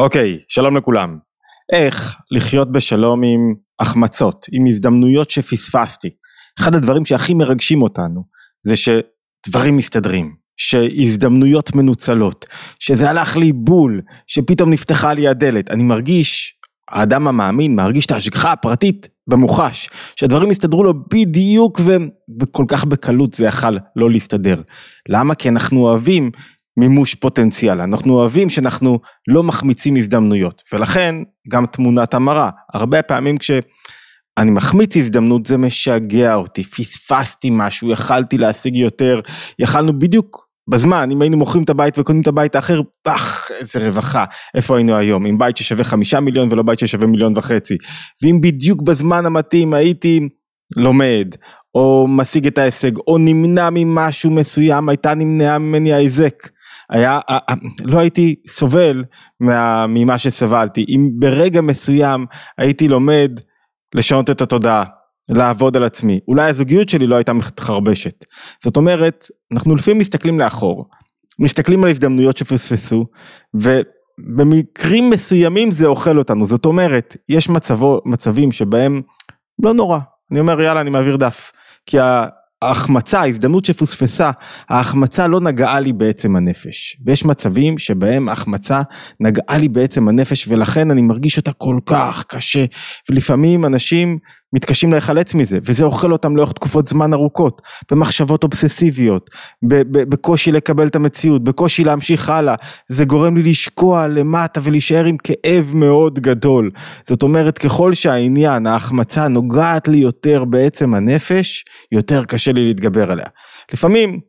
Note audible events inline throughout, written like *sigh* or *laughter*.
אוקיי, שלום לכולם. איך לחיות בשלום עם החמצות, עם הזדמנויות שפספסתי. אחד הדברים שהכי מרגשים אותנו זה שדברים מסתדרים, שהזדמנויות מנוצלות, שזה הלך לי בול, שפתאום נפתחה לי הדלת. אני מרגיש, האדם המאמין מרגיש את ההשגחה הפרטית במוחש, שהדברים יסתדרו לו בדיוק וכל כך בקלות זה יכל לא להסתדר. למה? כי אנחנו אוהבים מימוש פוטנציאל, אנחנו אוהבים שאנחנו לא מחמיצים הזדמנויות, ולכן גם תמונת המראה, הרבה פעמים כשאני מחמיץ הזדמנות זה משגע אותי, פספסתי משהו, יכלתי להשיג יותר, יכלנו בדיוק בזמן, אם היינו מוכרים את הבית וקונים את הבית האחר, פח, איזה רווחה, איפה היינו היום, עם בית ששווה חמישה מיליון ולא בית ששווה מיליון וחצי, ואם בדיוק בזמן המתאים הייתי לומד, או משיג את ההישג, או נמנע ממשהו מסוים, הייתה נמנעה ממני ההיזק. היה, אה, אה, לא הייתי סובל מה, ממה שסבלתי, אם ברגע מסוים הייתי לומד לשנות את התודעה, לעבוד על עצמי, אולי הזוגיות שלי לא הייתה מתחרבשת. זאת אומרת, אנחנו לפעמים מסתכלים לאחור, מסתכלים על הזדמנויות שפספסו, ובמקרים מסוימים זה אוכל אותנו, זאת אומרת, יש מצבו, מצבים שבהם לא נורא, אני אומר יאללה אני מעביר דף, כי ההחמצה, ההזדמנות שפוספסה, ההחמצה לא נגעה לי בעצם הנפש. ויש מצבים שבהם ההחמצה נגעה לי בעצם הנפש ולכן אני מרגיש אותה כל כך קשה. ולפעמים אנשים מתקשים להיחלץ מזה, וזה אוכל אותם לאורך תקופות זמן ארוכות, במחשבות אובססיביות, בקושי לקבל את המציאות, בקושי להמשיך הלאה, זה גורם לי לשקוע למטה ולהישאר עם כאב מאוד גדול. זאת אומרת, ככל שהעניין, ההחמצה נוגעת לי יותר בעצם הנפש, יותר קשה לי להתגבר עליה. לפעמים,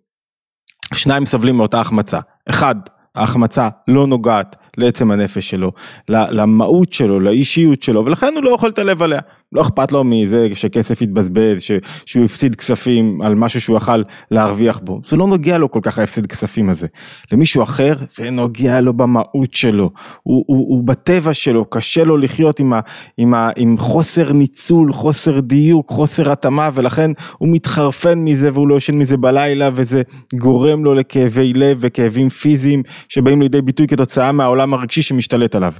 שניים סובלים מאותה החמצה. אחד, ההחמצה לא נוגעת לעצם הנפש שלו, למהות שלו, לאישיות שלו, ולכן הוא לא אוכל את הלב עליה. לא אכפת לו מזה שכסף יתבזבז, שהוא הפסיד כספים על משהו שהוא יכל להרוויח בו, זה לא נוגע לו כל כך ההפסיד כספים הזה. למישהו אחר זה נוגע לו במהות שלו, הוא, הוא, הוא בטבע שלו, קשה לו לחיות עם, ה, עם, ה, עם חוסר ניצול, חוסר דיוק, חוסר התאמה, ולכן הוא מתחרפן מזה והוא לא ישן מזה בלילה, וזה גורם לו לכאבי לב וכאבים פיזיים שבאים לידי ביטוי כתוצאה מהעולם הרגשי שמשתלט עליו.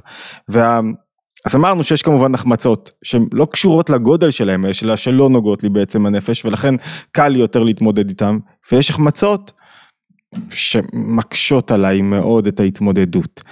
וה... אז אמרנו שיש כמובן החמצות שהן לא קשורות לגודל שלהם, אלא שלא נוגעות לי בעצם הנפש ולכן קל יותר להתמודד איתם ויש החמצות שמקשות עליי מאוד את ההתמודדות.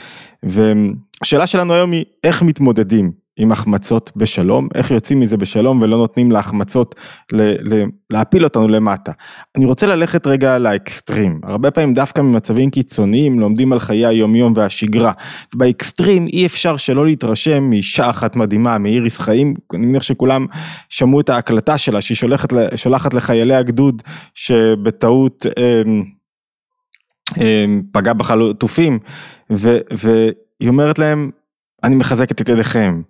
והשאלה שלנו היום היא איך מתמודדים עם החמצות בשלום, איך יוצאים מזה בשלום ולא נותנים להחמצות ל, ל, להפיל אותנו למטה. אני רוצה ללכת רגע לאקסטרים, הרבה פעמים דווקא ממצבים קיצוניים לומדים על חיי היומיום והשגרה. באקסטרים אי אפשר שלא להתרשם מאישה אחת מדהימה, מאיריס חיים, אני מניח שכולם שמעו את ההקלטה שלה שהיא שולחת, שולחת לחיילי הגדוד שבטעות אה, אה, פגע בחלוטופים והיא אומרת להם אני מחזקת את ידיכם,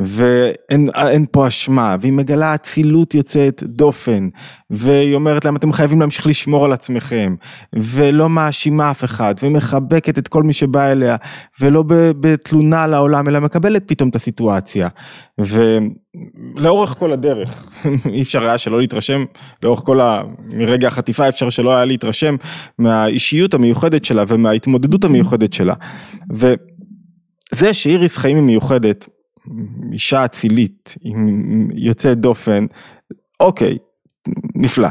ואין פה אשמה, והיא מגלה אצילות יוצאת דופן, והיא אומרת להם אתם חייבים להמשיך לשמור על עצמכם, ולא מאשימה אף אחד, ומחבקת את כל מי שבא אליה, ולא בתלונה לעולם, אלא מקבלת פתאום את הסיטואציה. ולאורך כל הדרך, *laughs* אי אפשר היה שלא להתרשם, לאורך כל ה... מרגע החטיפה אפשר שלא היה להתרשם מהאישיות המיוחדת שלה ומההתמודדות המיוחדת שלה. ו... זה שאיריס חיים היא מיוחדת, אישה אצילית, יוצאת דופן, אוקיי, נפלא.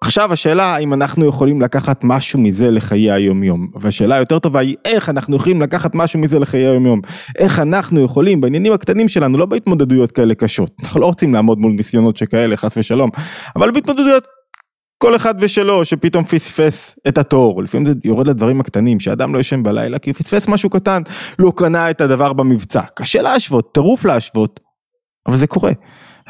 עכשיו השאלה האם אנחנו יכולים לקחת משהו מזה לחיי היומיום והשאלה היותר טובה היא איך אנחנו יכולים לקחת משהו מזה לחיי היומיום איך אנחנו יכולים בעניינים הקטנים שלנו לא בהתמודדויות כאלה קשות אנחנו לא רוצים לעמוד מול ניסיונות שכאלה חס ושלום אבל בהתמודדויות כל אחד ושלו שפתאום פספס את התור, לפעמים זה יורד לדברים הקטנים, שאדם לא ישן בלילה כי הוא פספס משהו קטן, לא קנה את הדבר במבצע. קשה להשוות, טירוף להשוות, אבל זה קורה.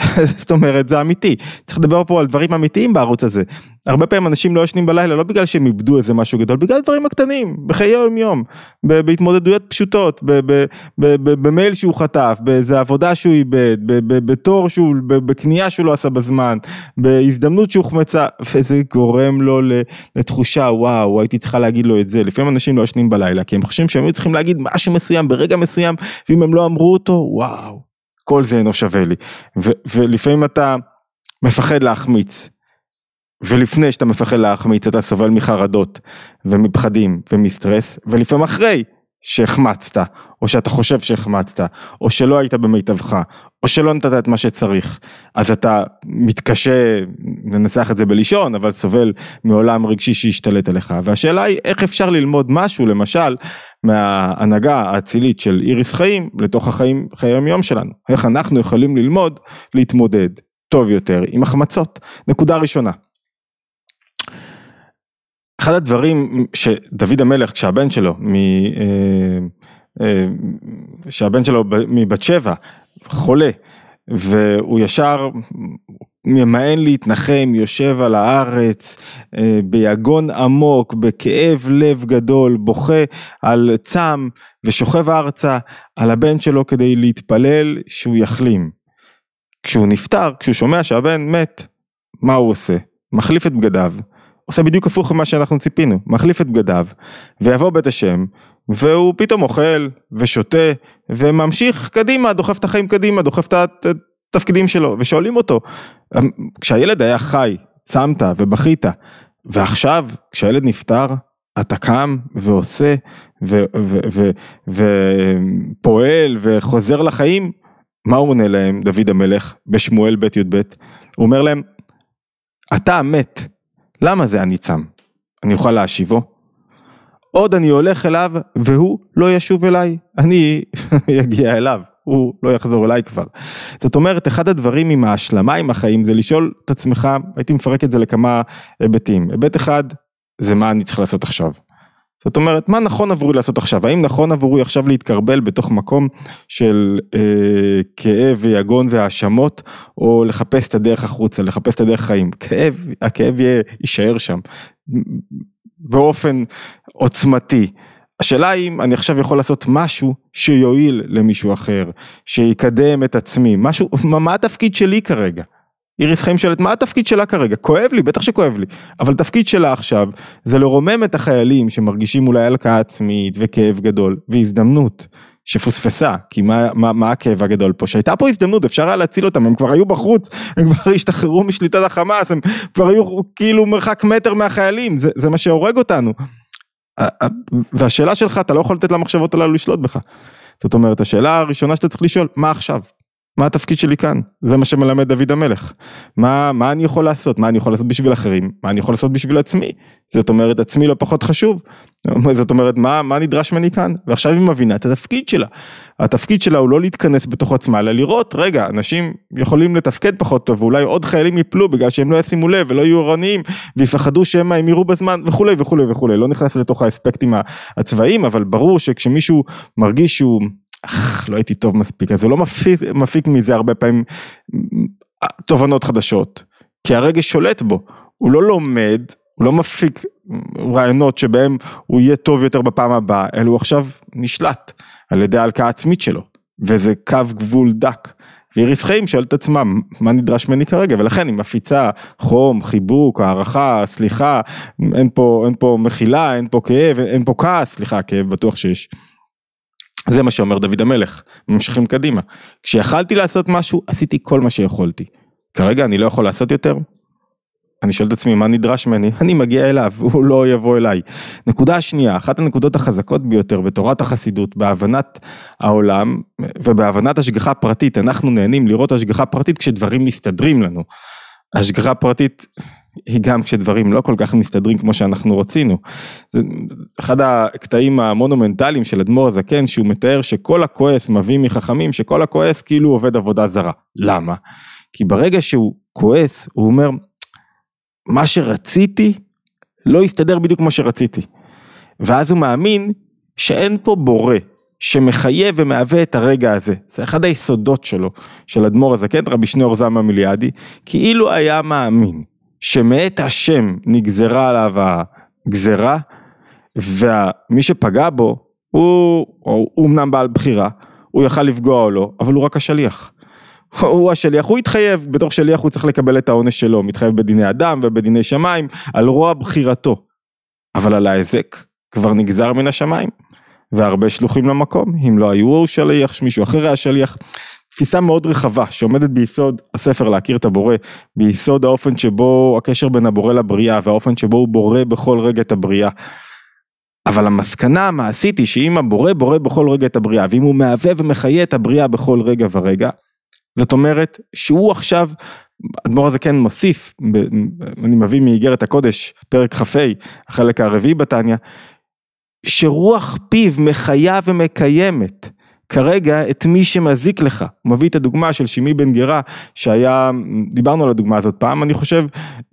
*laughs* זאת אומרת זה אמיתי, צריך לדבר פה על דברים אמיתיים בערוץ הזה. הרבה פעמים אנשים לא ישנים בלילה לא בגלל שהם איבדו איזה משהו גדול, בגלל דברים הקטנים, בחיי היום יום, בהתמודדויות פשוטות, במייל שהוא חטף, באיזה עבודה שהוא איבד, בתור שהוא, בקנייה שהוא לא עשה בזמן, בהזדמנות שהוחמצה, *laughs* וזה גורם לו לתחושה וואו הייתי צריכה להגיד לו את זה, לפעמים אנשים לא ישנים בלילה כי הם חושבים שהם היו צריכים להגיד משהו מסוים ברגע מסוים ואם הם לא אמרו אותו וואו. כל זה אינו שווה לי. ו- ולפעמים אתה מפחד להחמיץ. ולפני שאתה מפחד להחמיץ אתה סובל מחרדות ומפחדים ומסטרס ולפעמים אחרי שהחמצת, או שאתה חושב שהחמצת, או שלא היית במיטבך, או שלא נתת את מה שצריך, אז אתה מתקשה, ננסח את זה בלישון, אבל סובל מעולם רגשי שהשתלט עליך, והשאלה היא איך אפשר ללמוד משהו, למשל, מההנהגה האצילית של איריס חיים, לתוך החיים, חיי היום שלנו, איך אנחנו יכולים ללמוד להתמודד טוב יותר עם החמצות. נקודה ראשונה. אחד הדברים שדוד המלך כשהבן שלו, מ, אה, אה, שהבן שלו מבת שבע חולה והוא ישר ממאן להתנחם, יושב על הארץ אה, ביגון עמוק, בכאב לב גדול, בוכה על צם ושוכב ארצה על הבן שלו כדי להתפלל שהוא יחלים. כשהוא נפטר, כשהוא שומע שהבן מת, מה הוא עושה? מחליף את בגדיו, עושה בדיוק הפוך ממה שאנחנו ציפינו, מחליף את בגדיו, ויבוא בית השם, והוא פתאום אוכל ושותה וממשיך קדימה, דוחף את החיים קדימה, דוחף את התפקידים שלו, ושואלים אותו, כשהילד היה חי, צמת ובכית, ועכשיו כשהילד נפטר, אתה קם ועושה ופועל וחוזר לחיים, מה הוא עונה להם, דוד המלך, בשמואל ב' י"ב? הוא אומר להם, אתה המת, למה זה אני צם? אני אוכל להשיבו? עוד אני הולך אליו והוא לא ישוב אליי, אני *laughs* אגיע אליו, הוא לא יחזור אליי כבר. זאת אומרת, אחד הדברים עם ההשלמה עם החיים זה לשאול את עצמך, הייתי מפרק את זה לכמה היבטים. היבט אחד, זה מה אני צריך לעשות עכשיו. זאת אומרת, מה נכון עבורי לעשות עכשיו? האם נכון עבורי עכשיו להתקרבל בתוך מקום של אה, כאב ויגון והאשמות, או לחפש את הדרך החוצה, לחפש את הדרך חיים? כאב, הכאב יהיה, יישאר שם. באופן עוצמתי. השאלה אם אני עכשיו יכול לעשות משהו שיועיל למישהו אחר, שיקדם את עצמי, משהו, מה, מה התפקיד שלי כרגע? איריס חיים שואלת מה התפקיד שלה כרגע, כואב לי, בטח שכואב לי, אבל התפקיד שלה עכשיו זה לרומם את החיילים שמרגישים אולי הלקאה עצמית וכאב גדול והזדמנות שפוספסה, כי מה, מה, מה הכאב הגדול פה, שהייתה פה הזדמנות, אפשר היה להציל אותם, הם כבר היו בחוץ, הם כבר *laughs* השתחררו משליטת החמאס, הם כבר היו כאילו מרחק מטר מהחיילים, זה, זה מה שהורג אותנו. והשאלה שלך, אתה לא יכול לתת למחשבות הללו לשלוט בך. זאת אומרת, השאלה הראשונה שאתה צריך לשאול, מה עכשיו? מה התפקיד שלי כאן? זה מה שמלמד דוד המלך. מה, מה אני יכול לעשות? מה אני יכול לעשות בשביל אחרים? מה אני יכול לעשות בשביל עצמי? זאת אומרת, עצמי לא פחות חשוב. זאת אומרת, מה, מה נדרש ממני כאן? ועכשיו היא מבינה את התפקיד שלה. התפקיד שלה הוא לא להתכנס בתוך עצמה, אלא לראות, רגע, אנשים יכולים לתפקד פחות טוב, ואולי עוד חיילים יפלו בגלל שהם לא ישימו לב ולא יהיו ערניים, ויפחדו שמא הם יראו בזמן וכולי וכולי וכולי. לא נכנס לתוך האספקטים הצבאיים, אבל ברור שכשמישהו מרגיש שהוא אך, לא הייתי טוב מספיק, אז הוא לא מפיק, מפיק מזה הרבה פעמים תובנות חדשות, כי הרגש שולט בו, הוא לא לומד, הוא לא מפיק רעיונות שבהם הוא יהיה טוב יותר בפעם הבאה, אלא הוא עכשיו נשלט על ידי ההלקאה העצמית שלו, וזה קו גבול דק. ואיריס חיים שואלת את עצמה מה נדרש ממני כרגע ולכן היא מפיצה חום, חיבוק, הערכה, סליחה, אין פה, אין פה מחילה, אין פה כאב, אין פה כעס, סליחה, כאב בטוח שיש. זה מה שאומר דוד המלך, ממשיכים קדימה. כשיכלתי לעשות משהו, עשיתי כל מה שיכולתי. כרגע אני לא יכול לעשות יותר? אני שואל את עצמי מה נדרש ממני, אני מגיע אליו, *laughs* הוא לא יבוא אליי. נקודה שנייה, אחת הנקודות החזקות ביותר בתורת החסידות, בהבנת העולם ובהבנת השגחה פרטית, אנחנו נהנים לראות השגחה פרטית כשדברים מסתדרים לנו. השגחה פרטית היא גם כשדברים לא כל כך מסתדרים כמו שאנחנו רצינו. זה אחד הקטעים המונומנטליים של אדמו"ר הזקן שהוא מתאר שכל הכועס מביא מחכמים שכל הכועס כאילו עובד עבודה זרה. למה? כי ברגע שהוא כועס הוא אומר מה שרציתי לא יסתדר בדיוק כמו שרציתי. ואז הוא מאמין שאין פה בורא שמחייב ומהווה את הרגע הזה. זה אחד היסודות שלו, של אדמו"ר הזקן, רבי שניאור זלמן מיליאדי, כאילו היה מאמין שמאת השם נגזרה עליו הגזרה, ומי שפגע בו, הוא, הוא אמנם בעל בחירה, הוא יכל לפגוע או לא, אבל הוא רק השליח. הוא השליח, הוא התחייב, בתור שליח הוא צריך לקבל את העונש שלו, מתחייב בדיני אדם ובדיני שמיים, על רוע בחירתו. אבל על ההיזק כבר נגזר מן השמיים, והרבה שלוחים למקום, אם לא היו הוא שליח, מישהו אחר היה שליח. תפיסה מאוד רחבה שעומדת ביסוד הספר להכיר את הבורא, ביסוד האופן שבו הקשר בין הבורא לבריאה והאופן שבו הוא בורא בכל רגע את הבריאה. אבל המסקנה המעשית היא שאם הבורא בורא בכל רגע את הבריאה, ואם הוא מהווה ומחיה את הבריאה בכל רגע ורגע, זאת אומרת שהוא עכשיו, אדמו"ר הזה כן מוסיף, אני מביא מאיגרת הקודש, פרק כ"ה, החלק הרביעי בתניא, שרוח פיו מחיה ומקיימת. כרגע את מי שמזיק לך. הוא מביא את הדוגמה של שמעי בן גרה שהיה, דיברנו על הדוגמה הזאת פעם, אני חושב,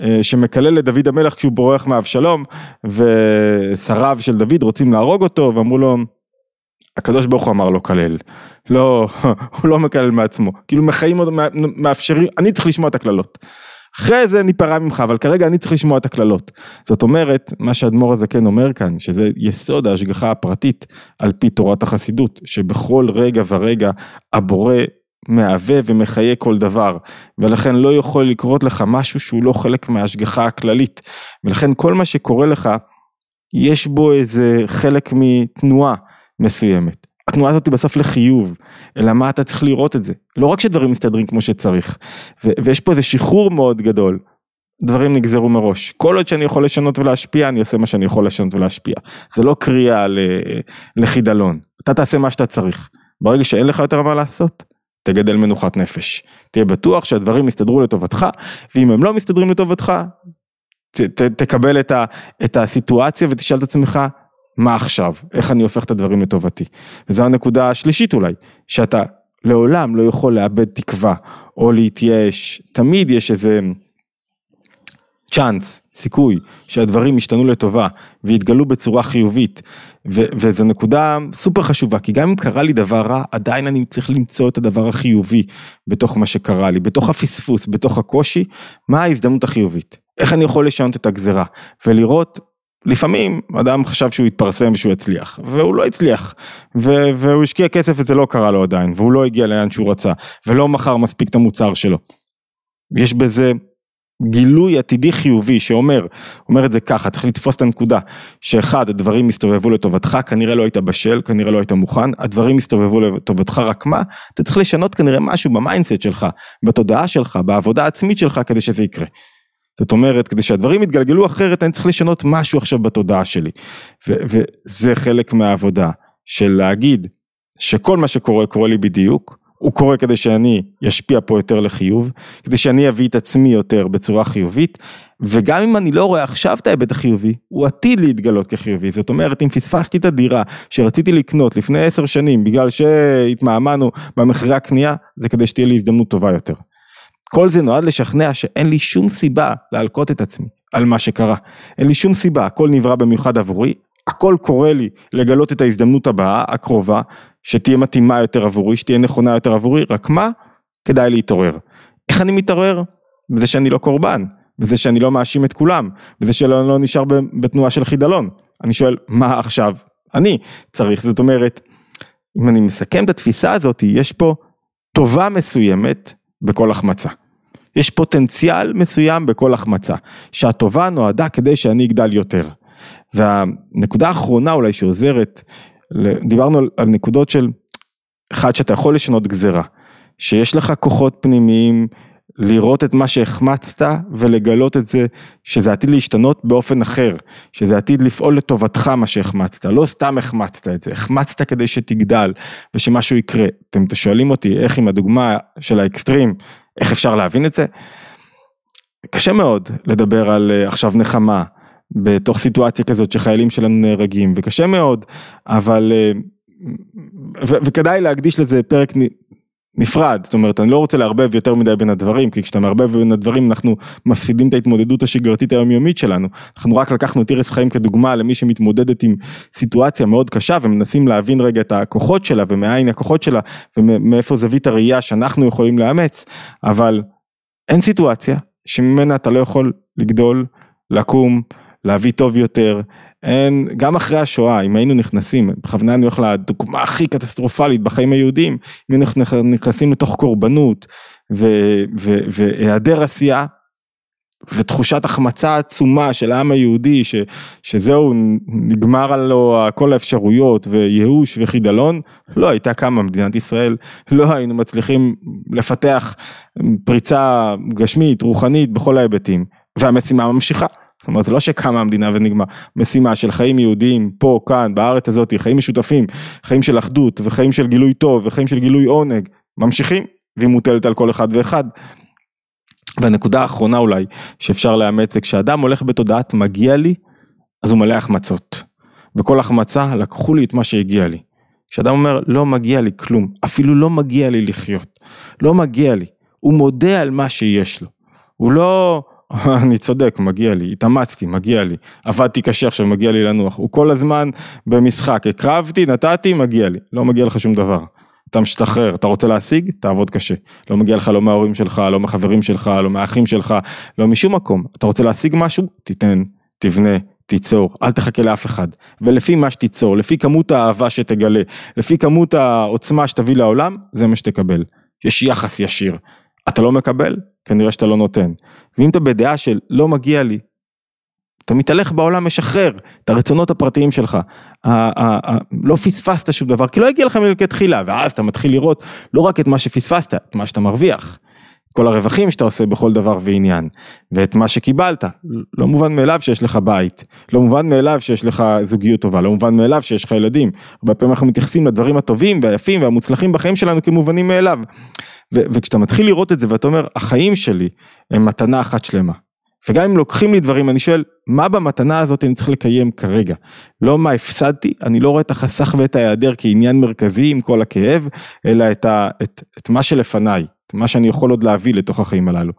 אה, שמקלל את דוד המלך כשהוא בורח מאבשלום ושריו של דוד רוצים להרוג אותו ואמרו לו, הקדוש ברוך הוא אמר לו כלל, לא, *laughs* הוא לא מקלל מעצמו, כאילו מחיים מאפשרים, אני צריך לשמוע את הקללות. אחרי זה ניפרע ממך, אבל כרגע אני צריך לשמוע את הקללות. זאת אומרת, מה שהאדמו"ר הזקן אומר כאן, שזה יסוד ההשגחה הפרטית על פי תורת החסידות, שבכל רגע ורגע הבורא מהווה ומחיה כל דבר, ולכן לא יכול לקרות לך משהו שהוא לא חלק מההשגחה הכללית, ולכן כל מה שקורה לך, יש בו איזה חלק מתנועה מסוימת. התנועה הזאת היא בסוף לחיוב, אלא מה אתה צריך לראות את זה. לא רק שדברים מסתדרים כמו שצריך, ויש פה איזה שחרור מאוד גדול, דברים נגזרו מראש. כל עוד שאני יכול לשנות ולהשפיע, אני אעשה מה שאני יכול לשנות ולהשפיע. זה לא קריאה לחידלון, אתה תעשה מה שאתה צריך. ברגע שאין לך יותר מה לעשות, תגדל מנוחת נפש. תהיה בטוח שהדברים יסתדרו לטובתך, ואם הם לא מסתדרים לטובתך, ת, ת, תקבל את, ה, את הסיטואציה ותשאל את עצמך, מה עכשיו, איך אני הופך את הדברים לטובתי. וזו הנקודה השלישית אולי, שאתה לעולם לא יכול לאבד תקווה או להתייאש, תמיד יש איזה צ'אנס, סיכוי, שהדברים ישתנו לטובה ויתגלו בצורה חיובית, ו- וזו נקודה סופר חשובה, כי גם אם קרה לי דבר רע, עדיין אני צריך למצוא את הדבר החיובי בתוך מה שקרה לי, בתוך הפספוס, בתוך הקושי, מה ההזדמנות החיובית, איך אני יכול לשנות את הגזרה, ולראות לפעמים אדם חשב שהוא יתפרסם ושהוא יצליח, והוא לא הצליח, ו- והוא השקיע כסף וזה לא קרה לו עדיין, והוא לא הגיע לאן שהוא רצה, ולא מכר מספיק את המוצר שלו. יש בזה גילוי עתידי חיובי שאומר, אומר את זה ככה, צריך לתפוס את הנקודה, שאחד, הדברים הסתובבו לטובתך, כנראה לא היית בשל, כנראה לא היית מוכן, הדברים הסתובבו לטובתך, רק מה, אתה צריך לשנות כנראה משהו ב mindset שלך, בתודעה שלך, בעבודה העצמית שלך, כדי שזה יקרה. זאת אומרת, כדי שהדברים יתגלגלו אחרת, אני צריך לשנות משהו עכשיו בתודעה שלי. וזה חלק מהעבודה של להגיד שכל מה שקורה, קורה לי בדיוק, הוא קורה כדי שאני אשפיע פה יותר לחיוב, כדי שאני אביא את עצמי יותר בצורה חיובית, וגם אם אני לא רואה עכשיו את ההיבט החיובי, הוא עתיד להתגלות כחיובי. זאת אומרת, אם פספסתי את הדירה שרציתי לקנות לפני עשר שנים, בגלל שהתמהמהנו במחירי הקנייה, זה כדי שתהיה לי הזדמנות טובה יותר. כל זה נועד לשכנע שאין לי שום סיבה להלקות את עצמי על מה שקרה. אין לי שום סיבה, הכל נברא במיוחד עבורי, הכל קורה לי לגלות את ההזדמנות הבאה, הקרובה, שתהיה מתאימה יותר עבורי, שתהיה נכונה יותר עבורי, רק מה? כדאי להתעורר. איך אני מתעורר? בזה שאני לא קורבן, בזה שאני לא מאשים את כולם, בזה שלא לא נשאר בתנועה של חידלון. אני שואל, מה עכשיו אני צריך? זאת אומרת, אם אני מסכם את התפיסה הזאת, יש פה טובה מסוימת בכל החמצה. יש פוטנציאל מסוים בכל החמצה, שהטובה נועדה כדי שאני אגדל יותר. והנקודה האחרונה אולי שעוזרת, דיברנו על, נקודות של, אחד שאתה יכול לשנות גזרה, שיש לך כוחות פנימיים לראות את מה שהחמצת ולגלות את זה שזה עתיד להשתנות באופן אחר, שזה עתיד לפעול לטובתך מה שהחמצת, לא סתם החמצת את זה, החמצת כדי שתגדל ושמשהו יקרה. אתם שואלים אותי איך עם הדוגמה של האקסטרים, איך אפשר להבין את זה? קשה מאוד לדבר על אה, עכשיו נחמה בתוך סיטואציה כזאת שחיילים שלנו נהרגים וקשה מאוד אבל אה, וכדאי להקדיש לזה פרק נפרד, זאת אומרת אני לא רוצה לערבב יותר מדי בין הדברים, כי כשאתה מערבב בין הדברים אנחנו מפסידים את ההתמודדות השגרתית היומיומית שלנו, אנחנו רק לקחנו את אירס חיים כדוגמה למי שמתמודדת עם סיטואציה מאוד קשה ומנסים להבין רגע את הכוחות שלה ומאין הכוחות שלה ומאיפה זווית הראייה שאנחנו יכולים לאמץ, אבל אין סיטואציה שממנה אתה לא יכול לגדול, לקום, להביא טוב יותר, אין, גם אחרי השואה, אם היינו נכנסים, בכוונה אני הולך לדוגמה הכי קטסטרופלית בחיים היהודיים, אם היינו נכנסים לתוך קורבנות והיעדר עשייה, ותחושת החמצה עצומה של העם היהודי, ש, שזהו, נגמר לו כל האפשרויות וייאוש וחידלון, לא הייתה קמה מדינת ישראל, לא היינו מצליחים לפתח פריצה גשמית, רוחנית, בכל ההיבטים, והמשימה ממשיכה. זאת אומרת, זה לא שקמה המדינה ונגמר, משימה של חיים יהודיים פה, כאן, בארץ הזאת, חיים משותפים, חיים של אחדות וחיים של גילוי טוב וחיים של גילוי עונג, ממשיכים, והיא מוטלת על כל אחד ואחד. והנקודה האחרונה אולי שאפשר לאמץ זה כשאדם הולך בתודעת מגיע לי, אז הוא מלא החמצות. וכל החמצה לקחו לי את מה שהגיע לי. כשאדם אומר לא מגיע לי כלום, אפילו לא מגיע לי לחיות, לא מגיע לי, הוא מודה על מה שיש לו. הוא לא, *laughs* אני צודק, מגיע לי, התאמצתי, מגיע לי, עבדתי קשה עכשיו, מגיע לי לנוח. הוא כל הזמן במשחק, הקרבתי, נתתי, מגיע לי, לא מגיע לך שום דבר. אתה משתחרר, אתה רוצה להשיג, תעבוד קשה. לא מגיע לך לא מההורים שלך, לא מהחברים שלך, לא מהאחים שלך, לא משום מקום. אתה רוצה להשיג משהו, תיתן, תבנה, תיצור, אל תחכה לאף אחד. ולפי מה שתיצור, לפי כמות האהבה שתגלה, לפי כמות העוצמה שתביא לעולם, זה מה שתקבל. יש יחס ישיר. אתה לא מקבל, כנראה שאתה לא נותן. ואם אתה בדעה של לא מגיע לי, אתה מתהלך בעולם משחרר את הרצונות הפרטיים שלך, לא פספסת שום דבר, כי לא הגיע לך מלכתחילה, ואז אתה מתחיל לראות לא רק את מה שפספסת, את מה שאתה מרוויח. כל הרווחים שאתה עושה בכל דבר ועניין, ואת מה שקיבלת, לא מובן מאליו שיש לך בית, לא מובן מאליו שיש לך זוגיות טובה, לא מובן מאליו שיש לך ילדים, הרבה פעמים אנחנו מתייחסים לדברים הטובים והיפים והמוצלחים בחיים שלנו כמובנים מאליו, וכשאתה מתחיל לראות את זה ואתה אומר, החיים שלי הם מתנה אחת שלמה, וגם אם לוקחים לי דברים, אני שואל, מה במתנה הזאת אני צריך לקיים כרגע? לא מה הפסדתי, אני לא רואה את החסך ואת ההיעדר כעניין מרכזי עם כל הכאב, אלא את, ה, את, את מה שלפניי, את מה שאני יכול עוד להביא לתוך החיים הללו.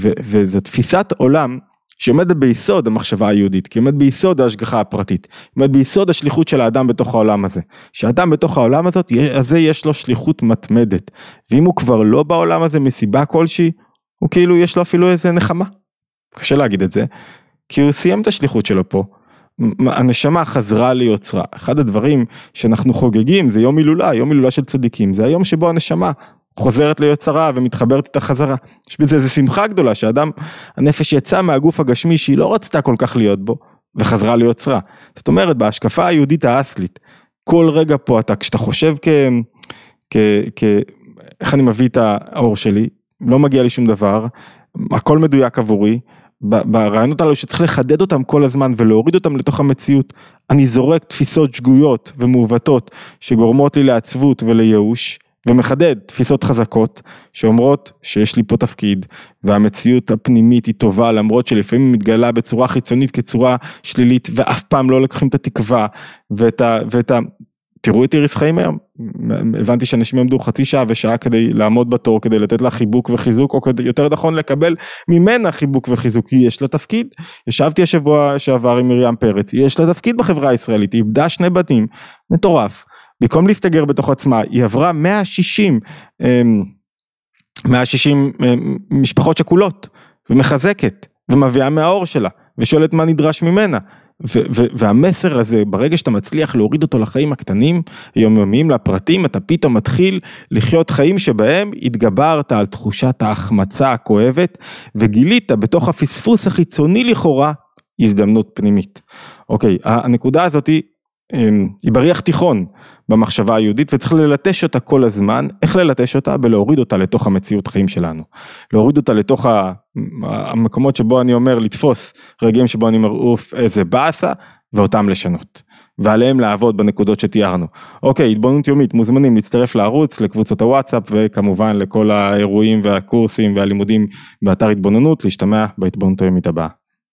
ו, וזו תפיסת עולם שעומדת ביסוד המחשבה היהודית, כי עומדת ביסוד ההשגחה הפרטית, עומדת ביסוד השליחות של האדם בתוך העולם הזה. שהאדם בתוך העולם הזאת, הזה יש לו שליחות מתמדת, ואם הוא כבר לא בעולם הזה מסיבה כלשהי, הוא כאילו יש לו אפילו איזה נחמה. קשה להגיד את זה, כי הוא סיים את השליחות שלו פה. הנשמה חזרה ליוצרה. אחד הדברים שאנחנו חוגגים זה יום הילולה, יום הילולה של צדיקים, זה היום שבו הנשמה חוזרת ליוצרה ומתחברת איתה חזרה. יש בזה איזו שמחה גדולה שאדם, הנפש יצאה מהגוף הגשמי שהיא לא רצתה כל כך להיות בו, וחזרה ליוצרה. זאת אומרת, בהשקפה היהודית האסלית, כל רגע פה אתה, כשאתה חושב כ... כ... כ... איך אני מביא את האור שלי, לא מגיע לי שום דבר, הכל מדויק עבורי, ברעיונות הללו שצריך לחדד אותם כל הזמן ולהוריד אותם לתוך המציאות, אני זורק תפיסות שגויות ומעוותות שגורמות לי לעצבות ולייאוש, ומחדד תפיסות חזקות שאומרות שיש לי פה תפקיד והמציאות הפנימית היא טובה למרות שלפעמים מתגלה בצורה חיצונית כצורה שלילית ואף פעם לא לקחים את התקווה ואת ה... ואת ה תראו את איריס חיים היום, הבנתי שאנשים עמדו חצי שעה ושעה כדי לעמוד בתור, כדי לתת לה חיבוק וחיזוק, או כדי, יותר נכון לקבל ממנה חיבוק וחיזוק, כי יש לה תפקיד. ישבתי השבוע שעבר עם מרים פרץ, יש לה תפקיד בחברה הישראלית, היא איבדה שני בתים, מטורף. במקום להסתגר בתוך עצמה, היא עברה 160, 160 אמ, אמ, משפחות שכולות, ומחזקת, ומביאה מהאור שלה, ושואלת מה נדרש ממנה. והמסר הזה, ברגע שאתה מצליח להוריד אותו לחיים הקטנים, היומיומיים, לפרטים, אתה פתאום מתחיל לחיות חיים שבהם התגברת על תחושת ההחמצה הכואבת, וגילית בתוך הפספוס החיצוני לכאורה, הזדמנות פנימית. אוקיי, הנקודה הזאתי היא בריח תיכון במחשבה היהודית וצריך ללטש אותה כל הזמן, איך ללטש אותה? בלהוריד אותה לתוך המציאות חיים שלנו. להוריד אותה לתוך המקומות שבו אני אומר לתפוס רגעים שבו אני אומר אוף איזה באסה ואותם לשנות. ועליהם לעבוד בנקודות שתיארנו. אוקיי, התבוננות יומית, מוזמנים להצטרף לערוץ, לקבוצות הוואטסאפ וכמובן לכל האירועים והקורסים והלימודים באתר התבוננות, להשתמע בהתבוננות היומית הבאה.